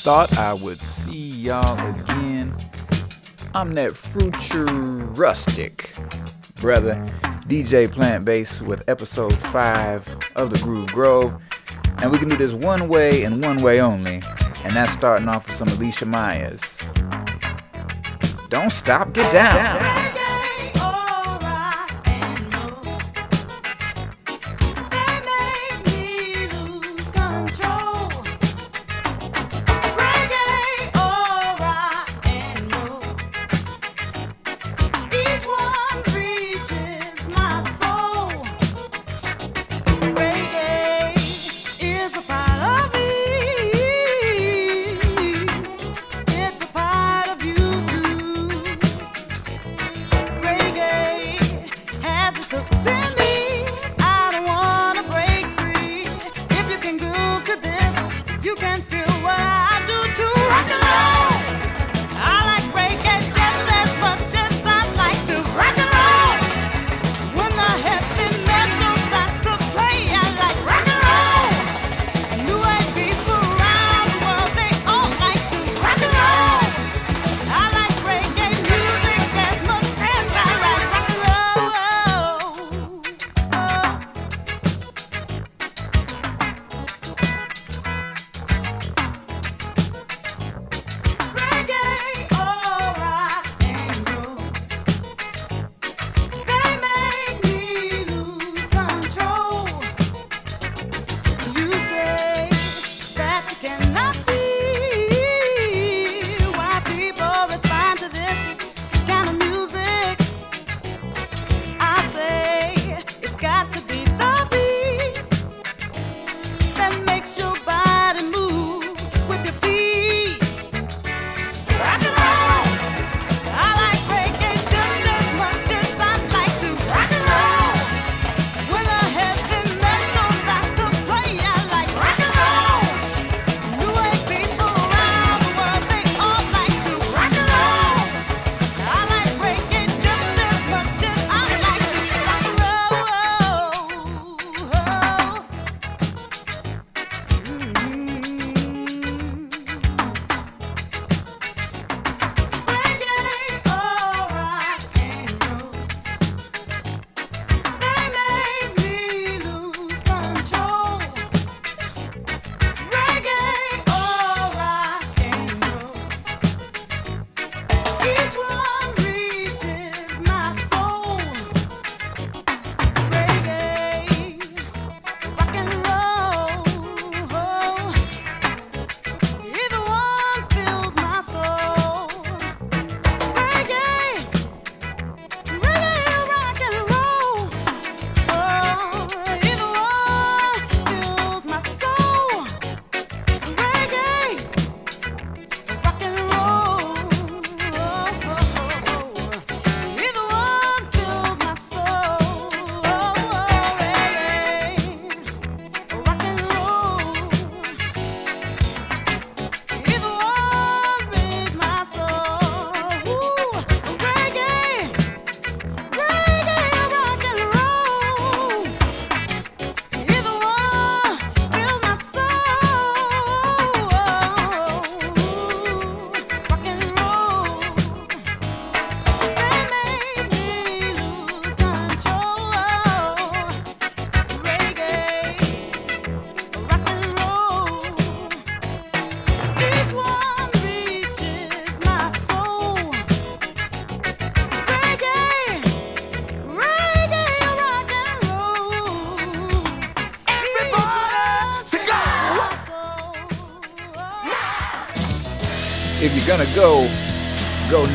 thought I would see y'all again. I'm that future rustic brother, DJ Plant Bass, with episode 5 of The Groove Grove. And we can do this one way and one way only, and that's starting off with some Alicia Myers. Don't stop, get down. down.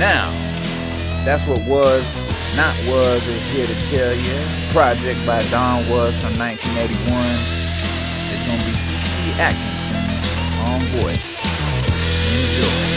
Now. That's what was, not was, is here to tell you. Project by Don Was from 1981. It's gonna be Sweet Pea Atkinson on voice. Enjoy.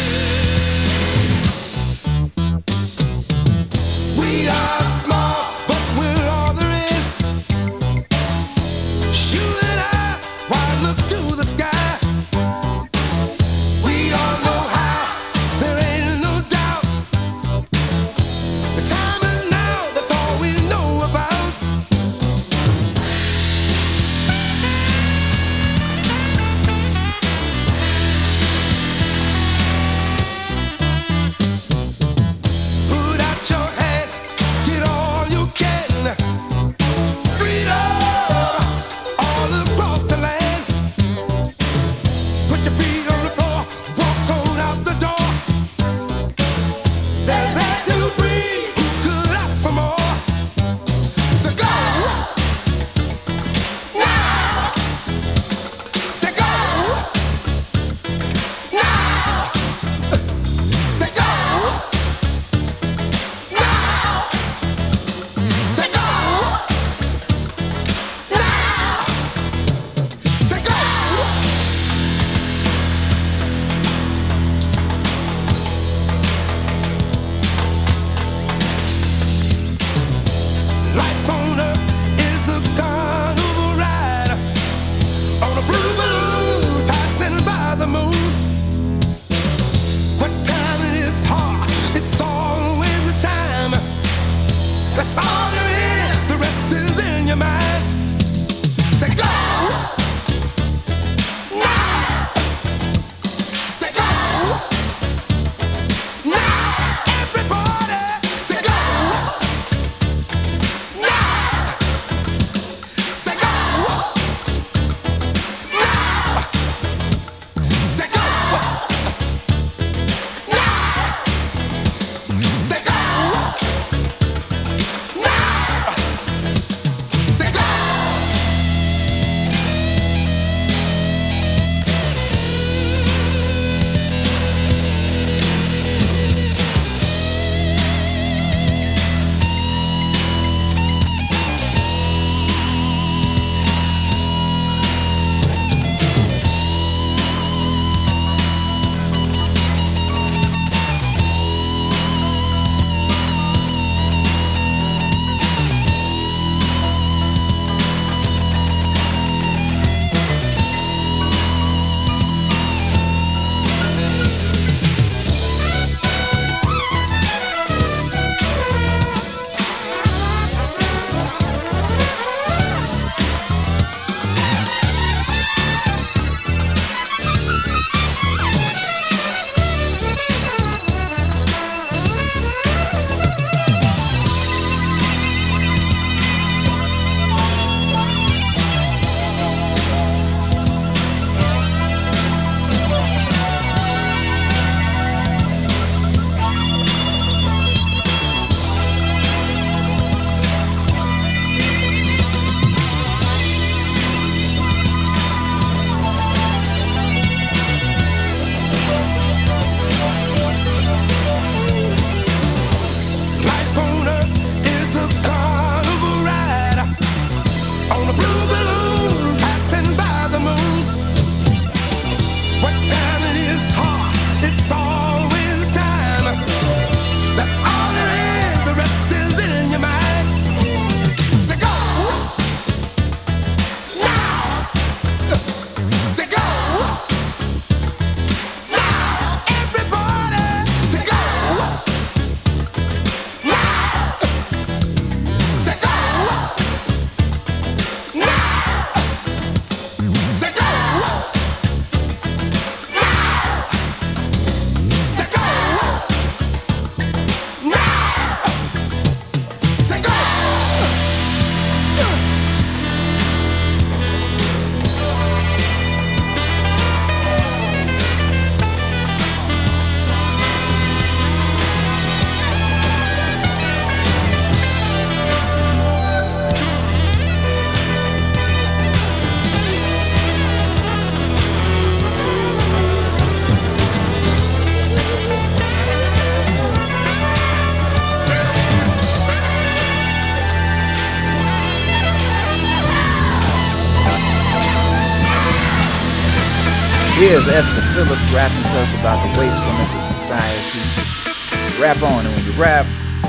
here's Esther Phillips rapping to us about the wastefulness of society. Rap on, and when you rap,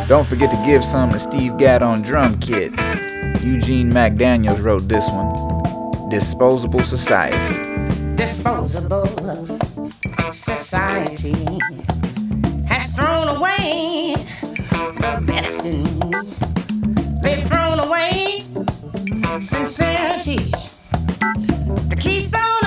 don't forget to give some to Steve Gadd on drum kit. Eugene McDaniels wrote this one Disposable Society. Disposable society has thrown away the best in me. They've thrown away sincerity, the keystone.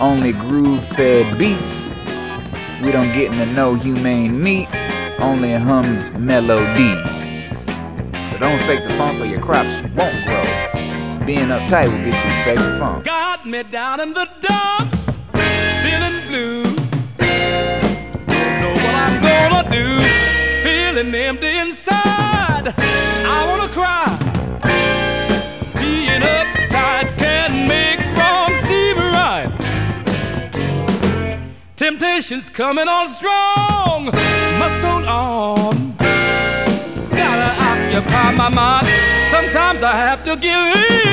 only groove fed beats. We don't get into no humane meat, only hum melodies. So don't fake the funk or your crops won't grow. Being uptight will get you fake funk. Got me down in the dumps, feeling blue. Don't know what I'm gonna do, feeling empty inside. Temptation's coming on strong, must hold on. Gotta occupy my mind. Sometimes I have to give in.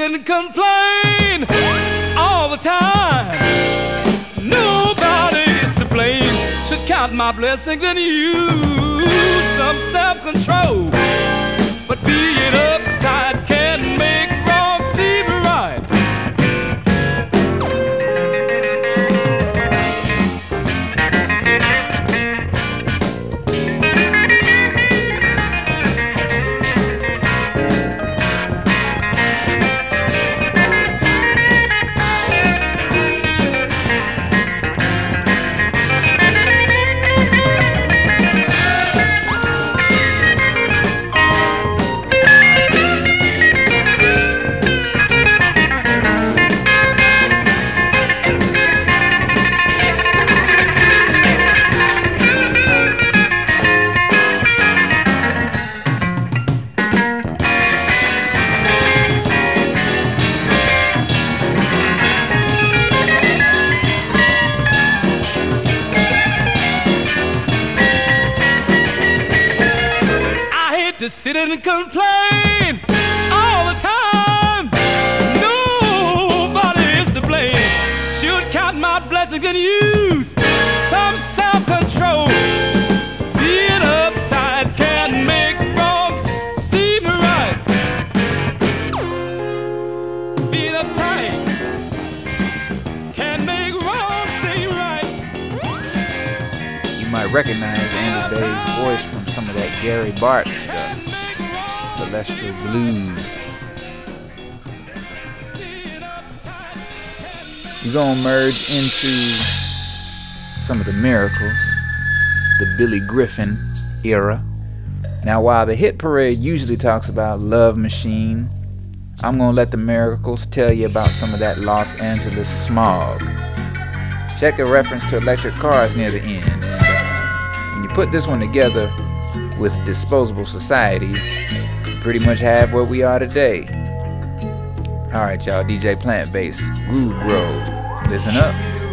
And complain all the time. Nobody's to blame. Should count my blessings and use some self-control. But being uptight can make and complain all the time. Nobody is to blame. Should count my blessings and use some self-control. Being uptight can make wrongs seem right. Being uptight can make wrongs seem right. You might recognize Andy Bey's voice from some of that Gary Bartz stuff. Celestial Blues. We're gonna merge into some of the miracles, the Billy Griffin era. Now, while the hit parade usually talks about Love Machine, I'm gonna let the miracles tell you about some of that Los Angeles smog. Check the reference to electric cars near the end, and uh, when you put this one together with Disposable Society, pretty much have where we are today. All right, y'all. DJ Plant Bass, Groove Grove. Listen up.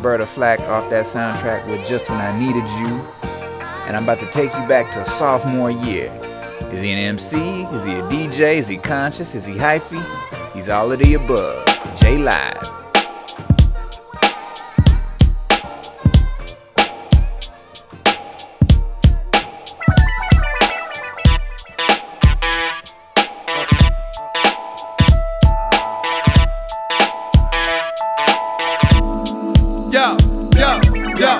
Roberta Flack off that soundtrack with Just When I Needed You. And I'm about to take you back to sophomore year. Is he an MC? Is he a DJ? Is he conscious? Is he hyphy? He's all of the above. J Live.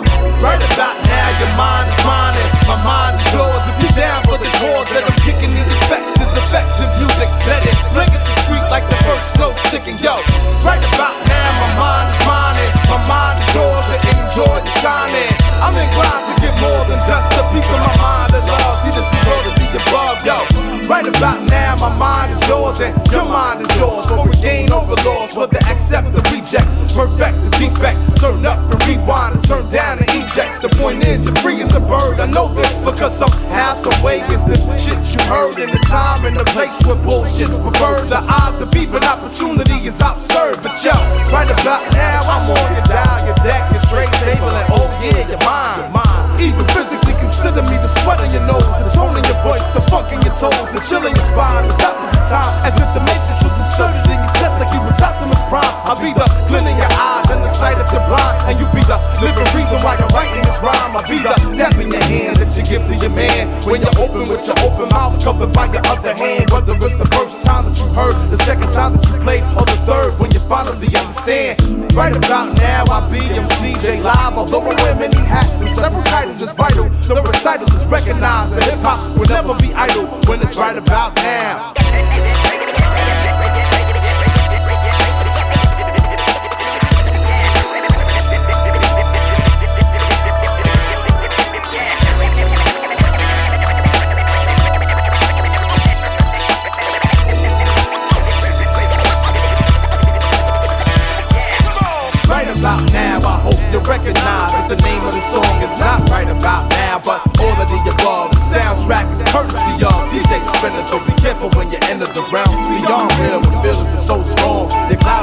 Yo. Right about now, your mind is mine and my mind is yours. If you're down for the cause that I'm kicking, the effect effective music. Let it blink at the street like the first snow sticking. Yo, right about now, my mind is mine my mind is yours. To enjoy the shining. I'm inclined to get more than just a piece of my mind and love. See, this is all to be above, yo. Right about now, my mind is yours and your mind is yours. For we gain over overlords, whether accept or reject, perfect the defect, turn up and rewind and turn down and eject. The point is, you're free as a bird. I know this because somehow, some way is this shit you heard in the time and the place where bullshit's preferred. The odds of even opportunity is absurd. But yo, right about now, I'm on your dial, your deck, your straight table, and oh yeah, your mind. Even physically consider me the sweat on your nose, the tone in your voice, the funk in your toes, the chill in your spine, the stop of your time, as if the matrix was inserted in your chest like you was Optimus Prime. I'll be the glint in your eyes and the sight if you're blind, and you be the living reason why you're writing this rhyme. I'll be the dap in your hand that you give to your man when you're open with your open mouth covered by your other hand. Whether it's the first time that you heard, the second time that you played, or the third when you finally understand. Right about now, I be MCJ Live, although I wear many hats and several titles is vital. The recital is recognized, and hip hop will never be idle when it's right about now. Right about now, I hope you recognize that the name of the song is not right about now, but all of the above. The soundtrack is courtesy of DJ Spinna, so be careful when you enter the realm. Beyond real, when feelings are so strong, clouded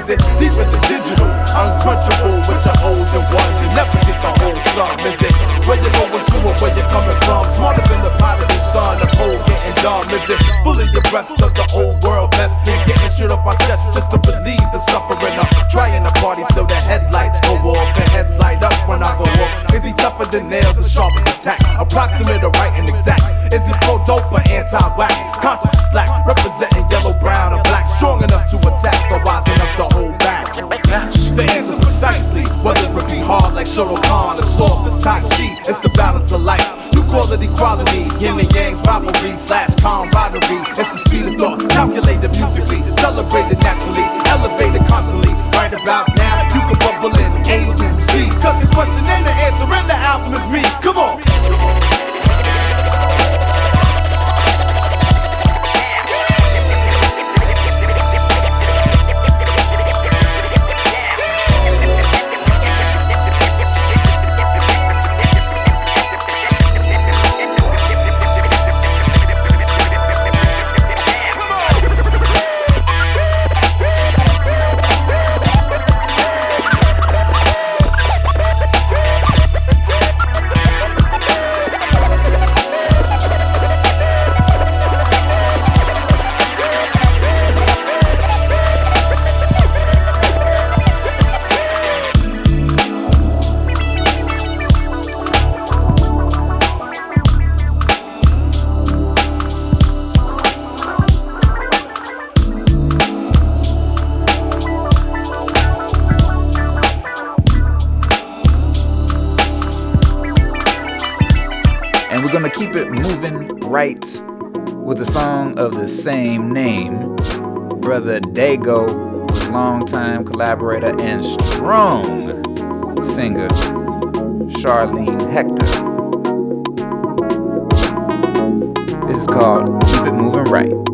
C? Is it deeper than digital? Unquenchable with your O's and ones. You never get the whole sum. Is it where you going to or where you coming from? Smarter than the prodigal son, the pole getting dumb. Is it fully abreast of the old world lesson? Getting shit up my chest just to relieve the suffering of trying to party keep it moving right with a song of the same name. Brother Dego longtime collaborator and strong singer Charlene Hector. This is called Keep It Moving Right.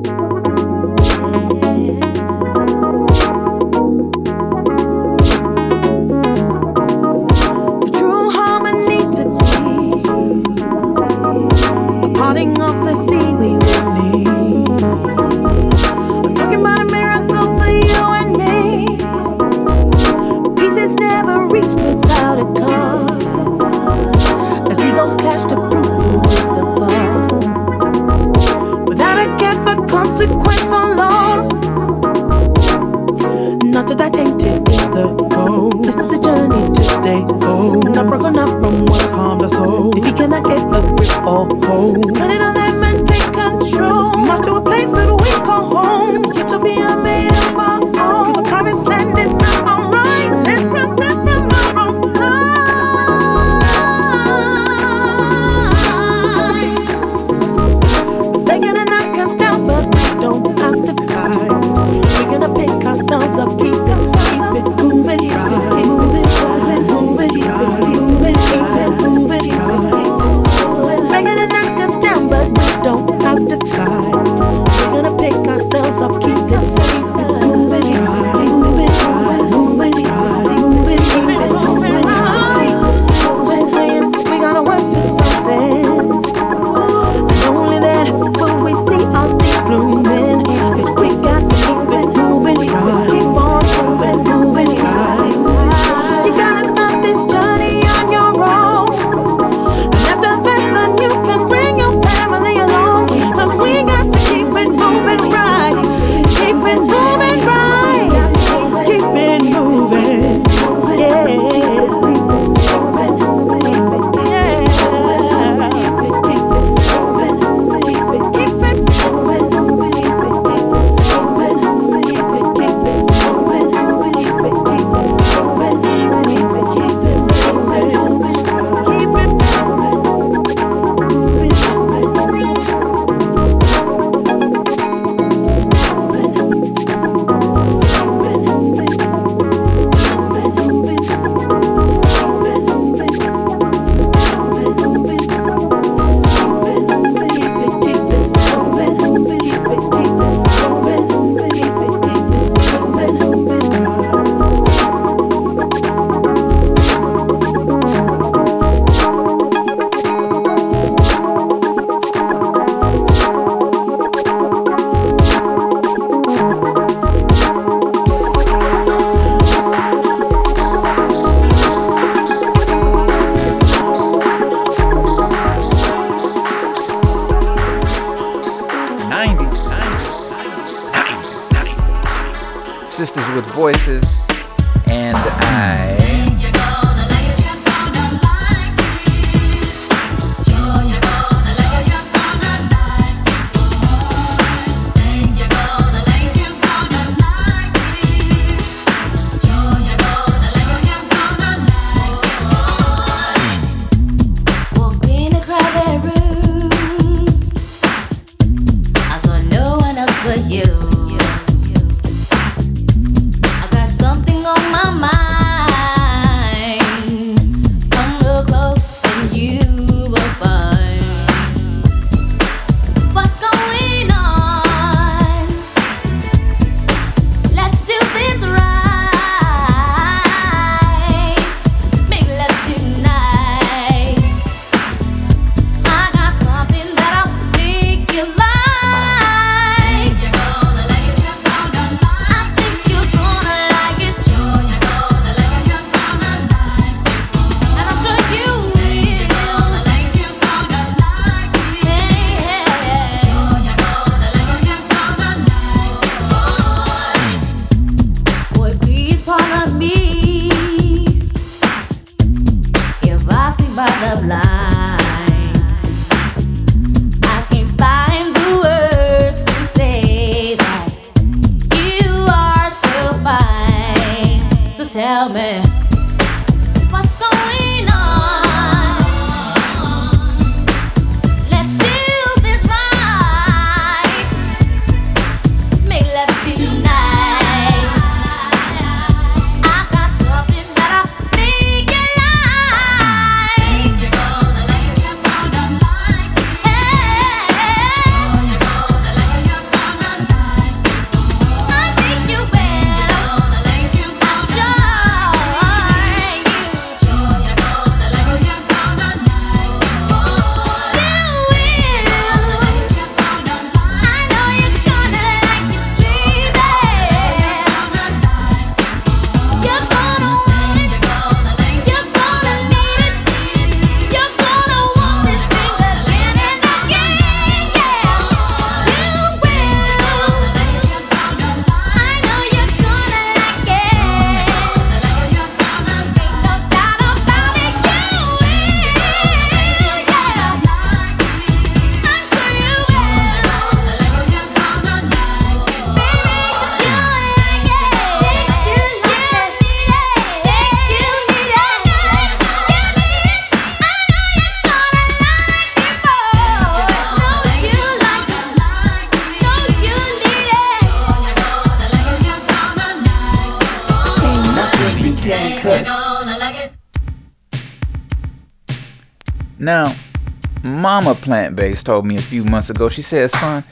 Told me a few months ago, she said, son,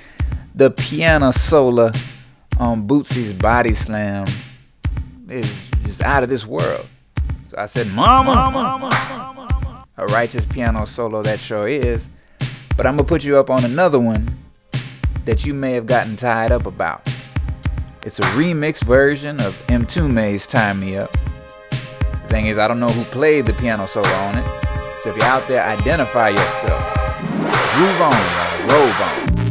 the piano solo on Bootsy's Body Slam is just out of this world. So I said, Mama, a righteous piano solo that sure is. But I'm gonna put you up on another one that you may have gotten tied up about. It's a remix version of M2May's Tie Me Up. The thing is, I don't know who played the piano solo on it. So if you're out there, identify yourself. Groove on. Rove on.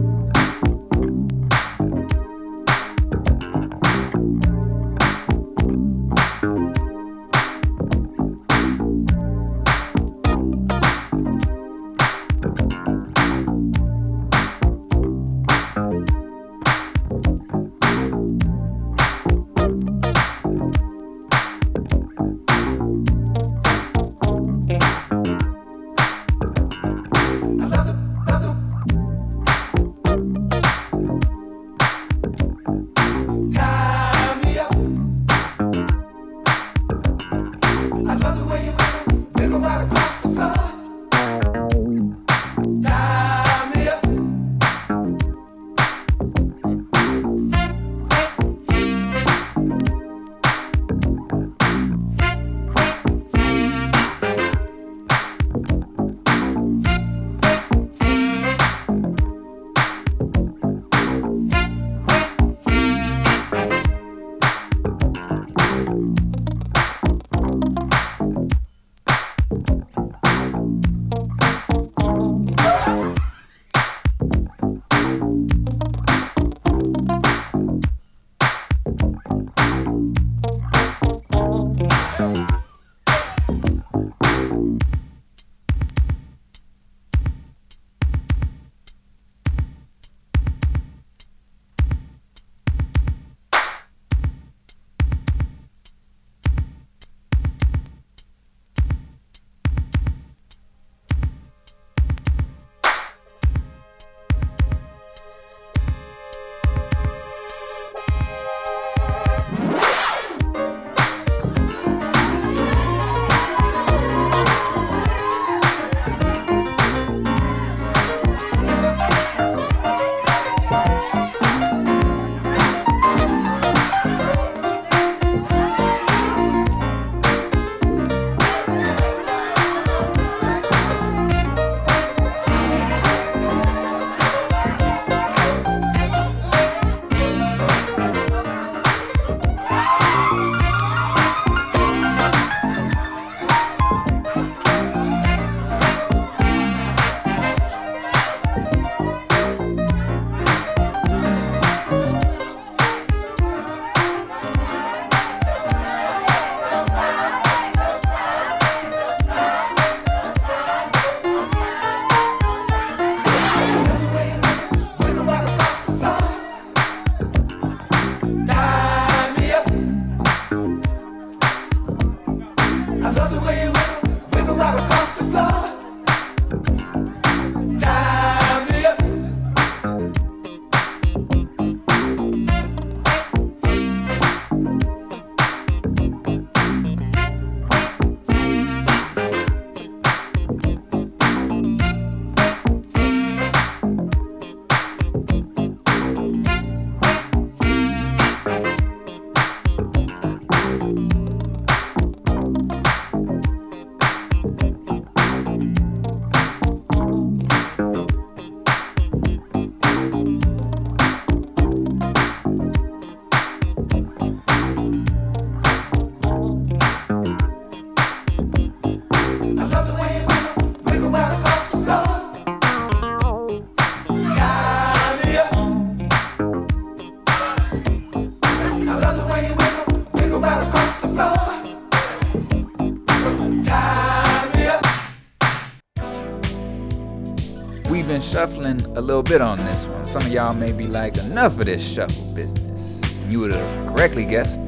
A little bit on this one. Some of y'all may be like, enough of this shuffle business. You would have correctly guessed.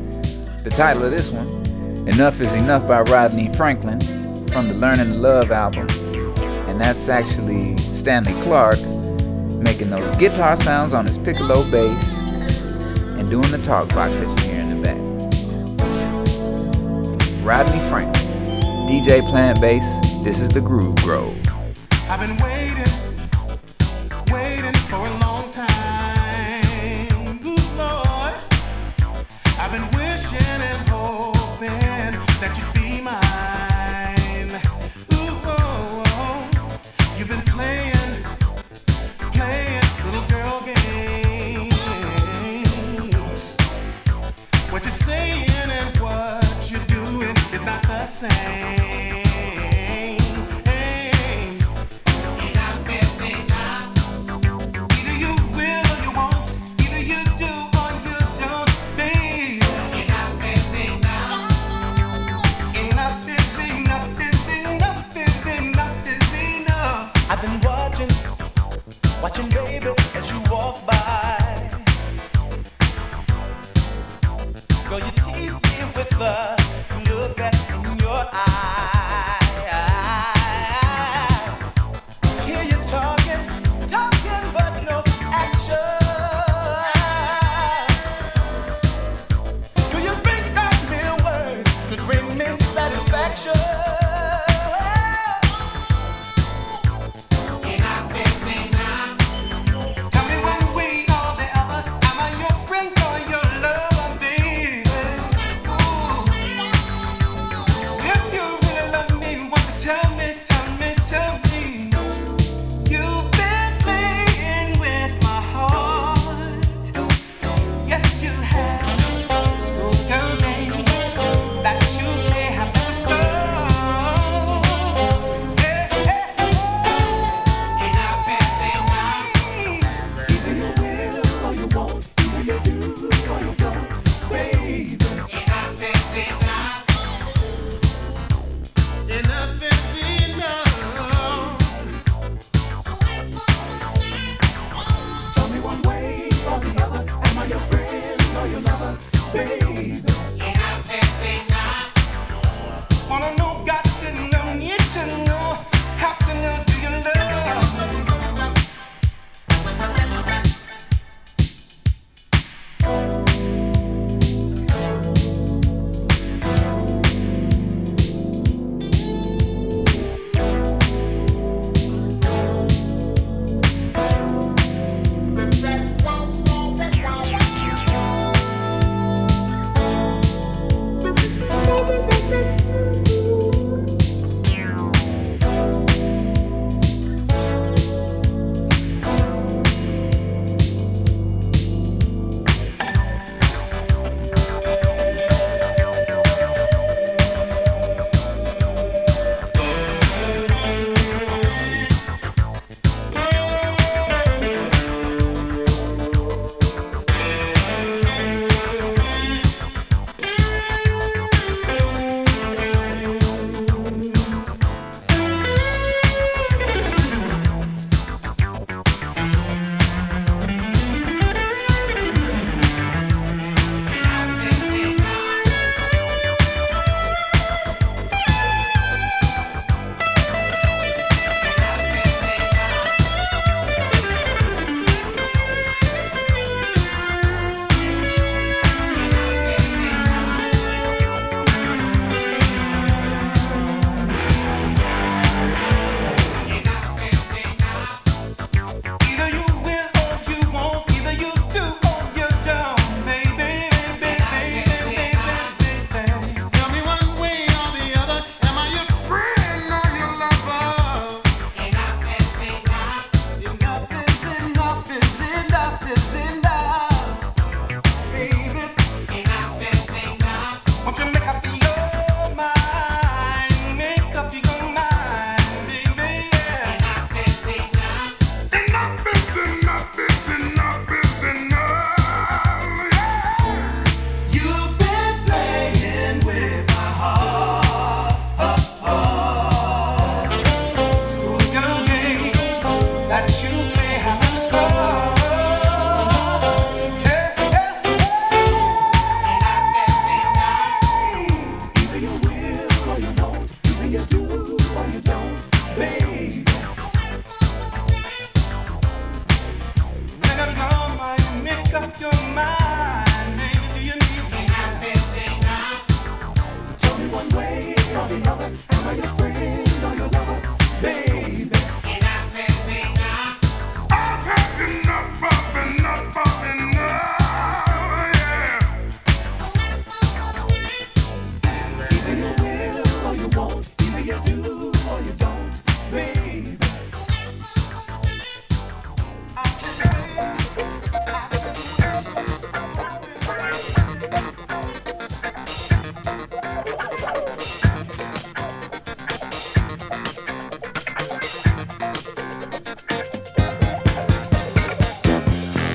The title of this one, Enough is Enough by Rodney Franklin, from the Learning to Love album. And that's actually Stanley Clarke making those guitar sounds on his piccolo bass and doing the talk box that you hear in the back. Rodney Franklin, DJ Plant Bass, this is the Groove Grove.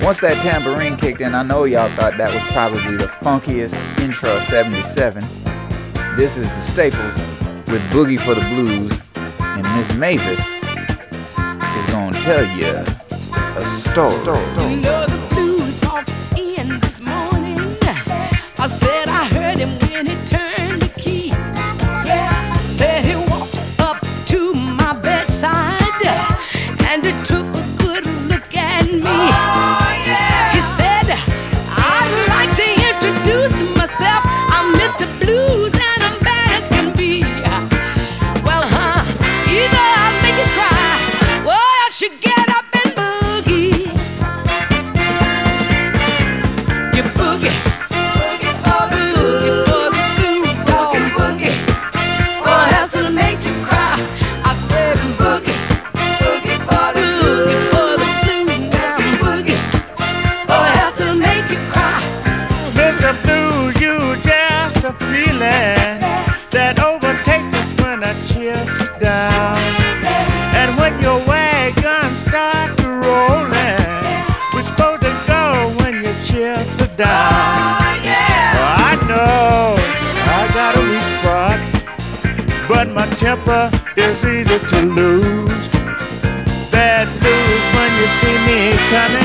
Once that tambourine kicked in, I know y'all thought that was probably the funkiest intro 77. This is the Staples with Boogie for the Blues, and Miss Mavis is gonna tell you a story. story. Can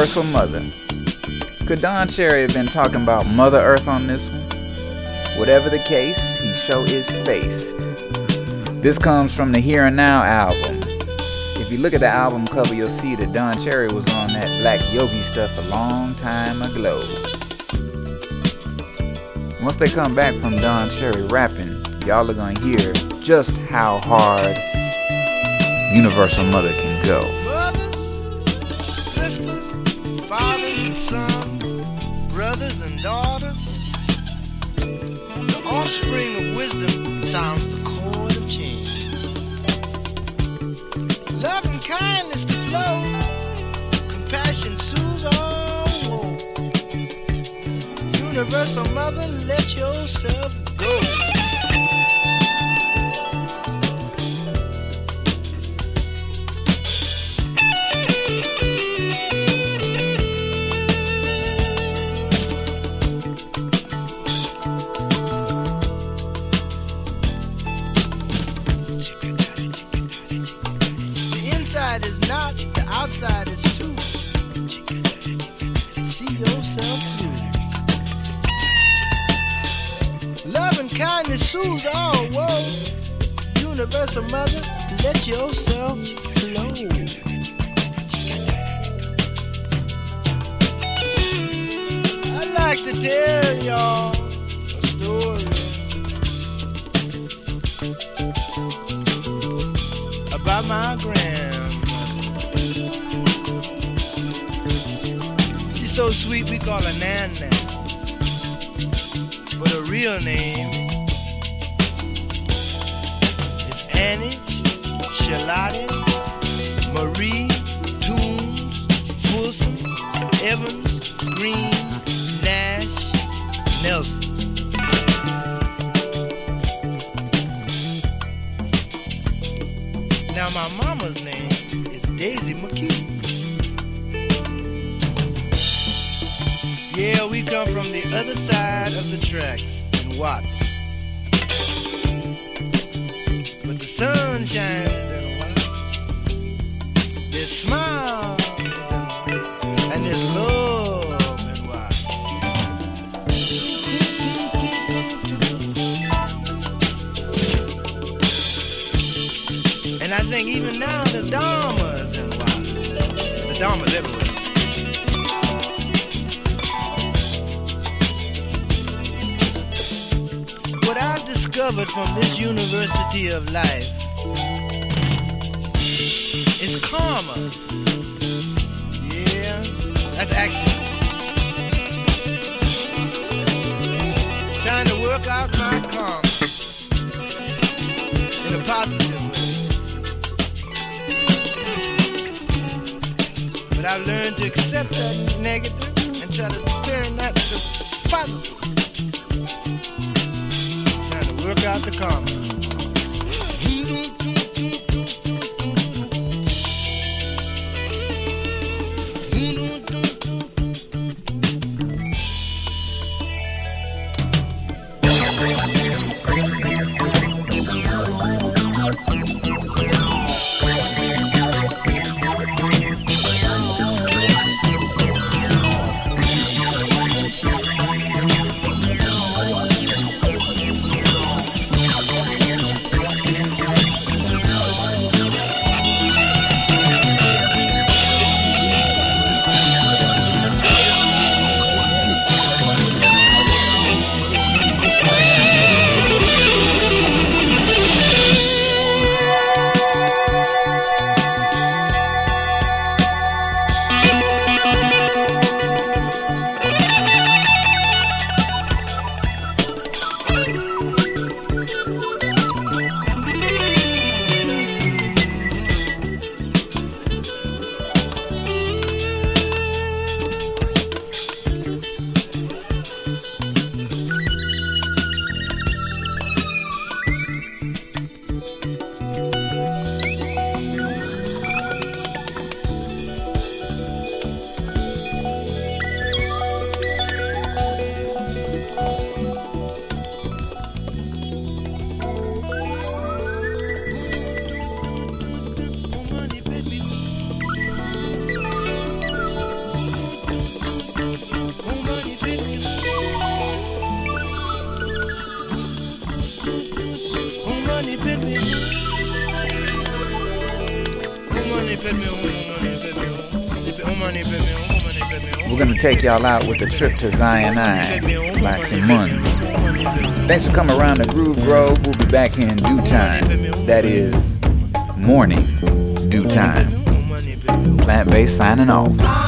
Universal Mother. Could Don Cherry have been talking about Mother Earth on this one? Whatever the case, he show is spaced. This comes from the Here and Now album. If you look at the album cover, you'll see that Don Cherry was on that Black Yogi stuff a long time ago. Once they come back from Don Cherry rapping, y'all are gonna hear just how hard Universal Mother can go. The offspring of wisdom sounds the chord of change. Love and kindness to flow, compassion soothes all woe. Universal mother, let yourself go. Universal mother, let yourself flow. I like to tell y'all a story about my grandma. She's so sweet we call her Nan Nan. But her real name Annie Charlotte Marie Toombs Fulson Evans Green Nash Nelson. Now my mama's name is Daisy McKee. Yeah, we come from the other side of the tracks in Watts. Discovered from this University of Life is karma. Yeah, that's action. Trying to work out my karma in a positive way. But I've learned to accept that negative and try to turn that to positive. Work out the karma. Take y'all out with a trip to Zion I by Simone. Thanks for coming around the Groove Grove. We'll be back in due time. That is morning due time. Plant based signing off.